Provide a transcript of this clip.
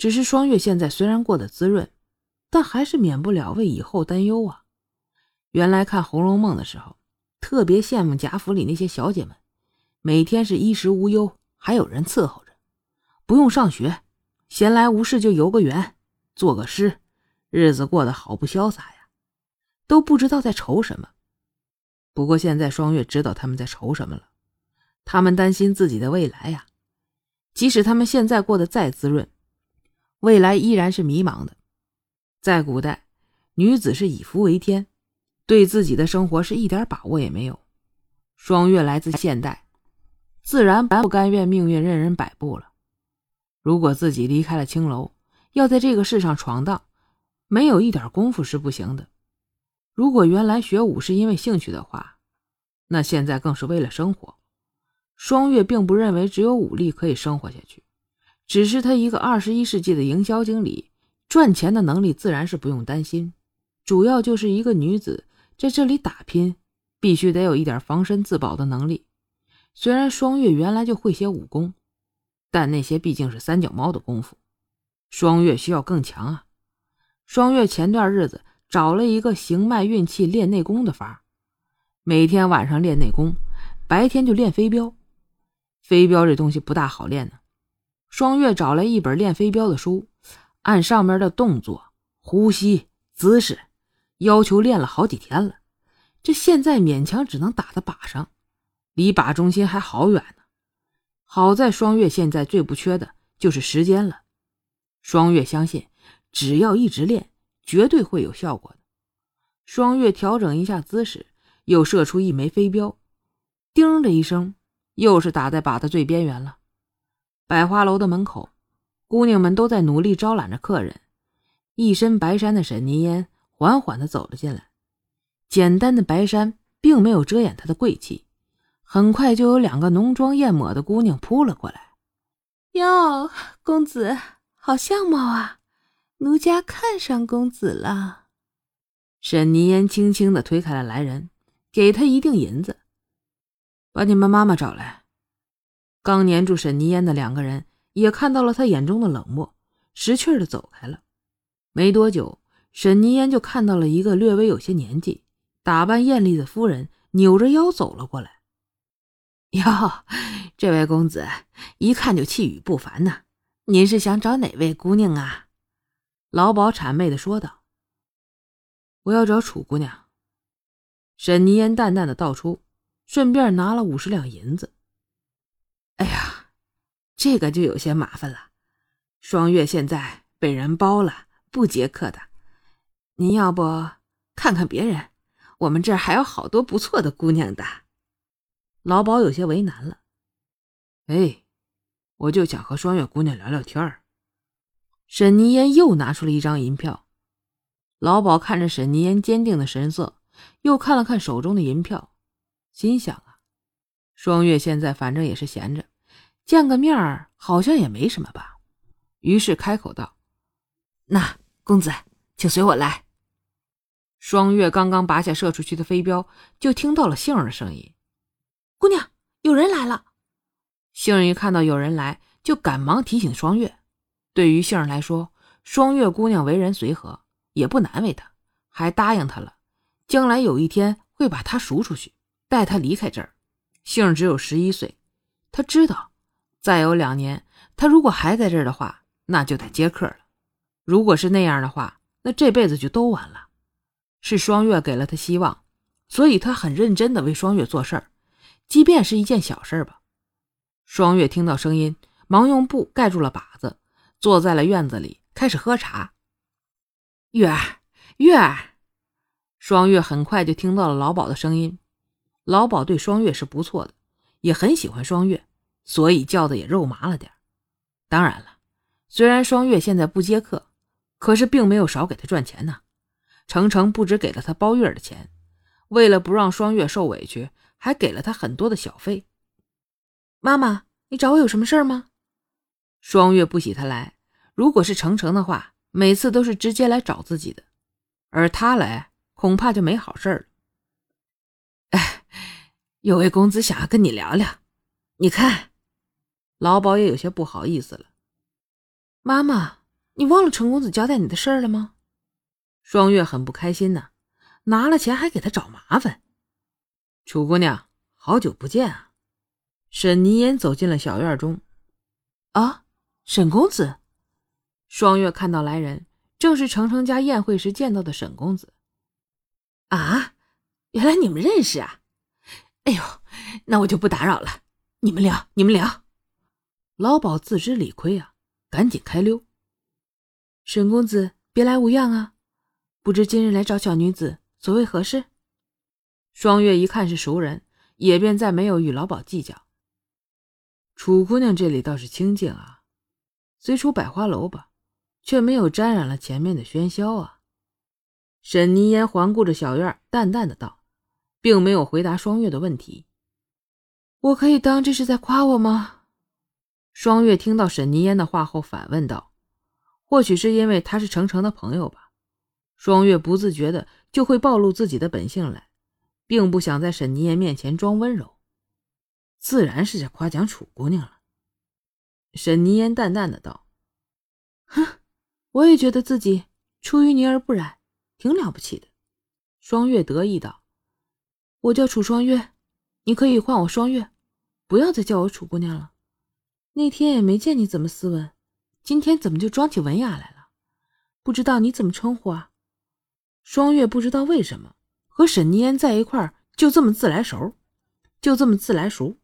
只是双月现在虽然过得滋润，但还是免不了为以后担忧啊。原来看《红楼梦》的时候，特别羡慕贾府里那些小姐们，每天是衣食无忧，还有人伺候着，不用上学，闲来无事就游个园，作个诗，日子过得好不潇洒呀，都不知道在愁什么。不过现在双月知道他们在愁什么了，他们担心自己的未来呀。即使他们现在过得再滋润，未来依然是迷茫的。在古代，女子是以夫为天，对自己的生活是一点把握也没有。双月来自现代，自然不甘愿命运任人摆布了。如果自己离开了青楼，要在这个世上闯荡，没有一点功夫是不行的。如果原来学武是因为兴趣的话，那现在更是为了生活。双月并不认为只有武力可以生活下去，只是他一个二十一世纪的营销经理，赚钱的能力自然是不用担心。主要就是一个女子在这里打拼，必须得有一点防身自保的能力。虽然双月原来就会些武功，但那些毕竟是三脚猫的功夫，双月需要更强啊。双月前段日子找了一个行脉运气练内功的法每天晚上练内功，白天就练飞镖。飞镖这东西不大好练呢。双月找来一本练飞镖的书，按上面的动作、呼吸、姿势，要求练了好几天了。这现在勉强只能打在靶上，离靶中心还好远呢。好在双月现在最不缺的就是时间了。双月相信，只要一直练，绝对会有效果的。双月调整一下姿势，又射出一枚飞镖，叮的一声。又是打在靶的最边缘了。百花楼的门口，姑娘们都在努力招揽着客人。一身白衫的沈凝烟缓缓地走了进来，简单的白衫并没有遮掩她的贵气。很快就有两个浓妆艳抹的姑娘扑了过来。哟，公子好相貌啊，奴家看上公子了。沈凝烟轻轻地推开了来人，给他一锭银子。把你们妈妈找来。刚黏住沈泥烟的两个人也看到了他眼中的冷漠，识趣的走开了。没多久，沈泥烟就看到了一个略微有些年纪、打扮艳丽的夫人，扭着腰走了过来。哟，这位公子一看就气宇不凡呐！您是想找哪位姑娘啊？老鸨谄媚的说道：“我要找楚姑娘。”沈泥烟淡淡的道出。顺便拿了五十两银子。这个就有些麻烦了。双月现在被人包了，不接客的。您要不看看别人？我们这儿还有好多不错的姑娘的。老鸨有些为难了。哎，我就想和双月姑娘聊聊天儿。沈泥烟又拿出了一张银票。老鸨看着沈泥烟坚定的神色，又看了看手中的银票。心想啊，双月现在反正也是闲着，见个面儿好像也没什么吧。于是开口道：“那公子，请随我来。”双月刚刚拔下射出去的飞镖，就听到了杏儿的声音：“姑娘，有人来了。”杏儿一看到有人来，就赶忙提醒双月。对于杏儿来说，双月姑娘为人随和，也不难为她，还答应她了，将来有一天会把她赎出去。带她离开这儿，杏儿只有十一岁，她知道，再有两年，他如果还在这儿的话，那就得接客了。如果是那样的话，那这辈子就都完了。是双月给了他希望，所以他很认真的为双月做事儿，即便是一件小事儿吧。双月听到声音，忙用布盖住了把子，坐在了院子里，开始喝茶。月儿，月儿，双月很快就听到了老鸨的声音。老鸨对双月是不错的，也很喜欢双月，所以叫的也肉麻了点当然了，虽然双月现在不接客，可是并没有少给他赚钱呢。程程不止给了他包月的钱，为了不让双月受委屈，还给了他很多的小费。妈妈，你找我有什么事吗？双月不喜他来，如果是程程的话，每次都是直接来找自己的，而他来，恐怕就没好事了。哎有位公子想要跟你聊聊，你看，老鸨也有些不好意思了。妈妈，你忘了陈公子交代你的事儿了吗？”双月很不开心呐，拿了钱还给他找麻烦。楚姑娘，好久不见啊！沈凝烟走进了小院中。啊，沈公子！双月看到来人，正是程程家宴会时见到的沈公子。啊，原来你们认识啊！哎呦，那我就不打扰了，你们聊，你们聊。老鸨自知理亏啊，赶紧开溜。沈公子，别来无恙啊！不知今日来找小女子，所谓何事？双月一看是熟人，也便再没有与老鸨计较。楚姑娘这里倒是清静啊，虽出百花楼吧，却没有沾染了前面的喧嚣啊。沈凝烟环顾着小院，淡淡的道，并没有回答双月的问题。我可以当这是在夸我吗？双月听到沈凝烟的话后，反问道：“或许是因为他是程程的朋友吧？”双月不自觉的就会暴露自己的本性来。并不想在沈凝烟面前装温柔，自然是在夸奖楚姑娘了。沈凝烟淡淡的道：“哼，我也觉得自己出淤泥而不染，挺了不起的。”双月得意道：“我叫楚双月，你可以唤我双月，不要再叫我楚姑娘了。那天也没见你怎么斯文，今天怎么就装起文雅来了？不知道你怎么称呼啊？”双月不知道为什么。和沈凝烟在一块儿就这么自来熟，就这么自来熟。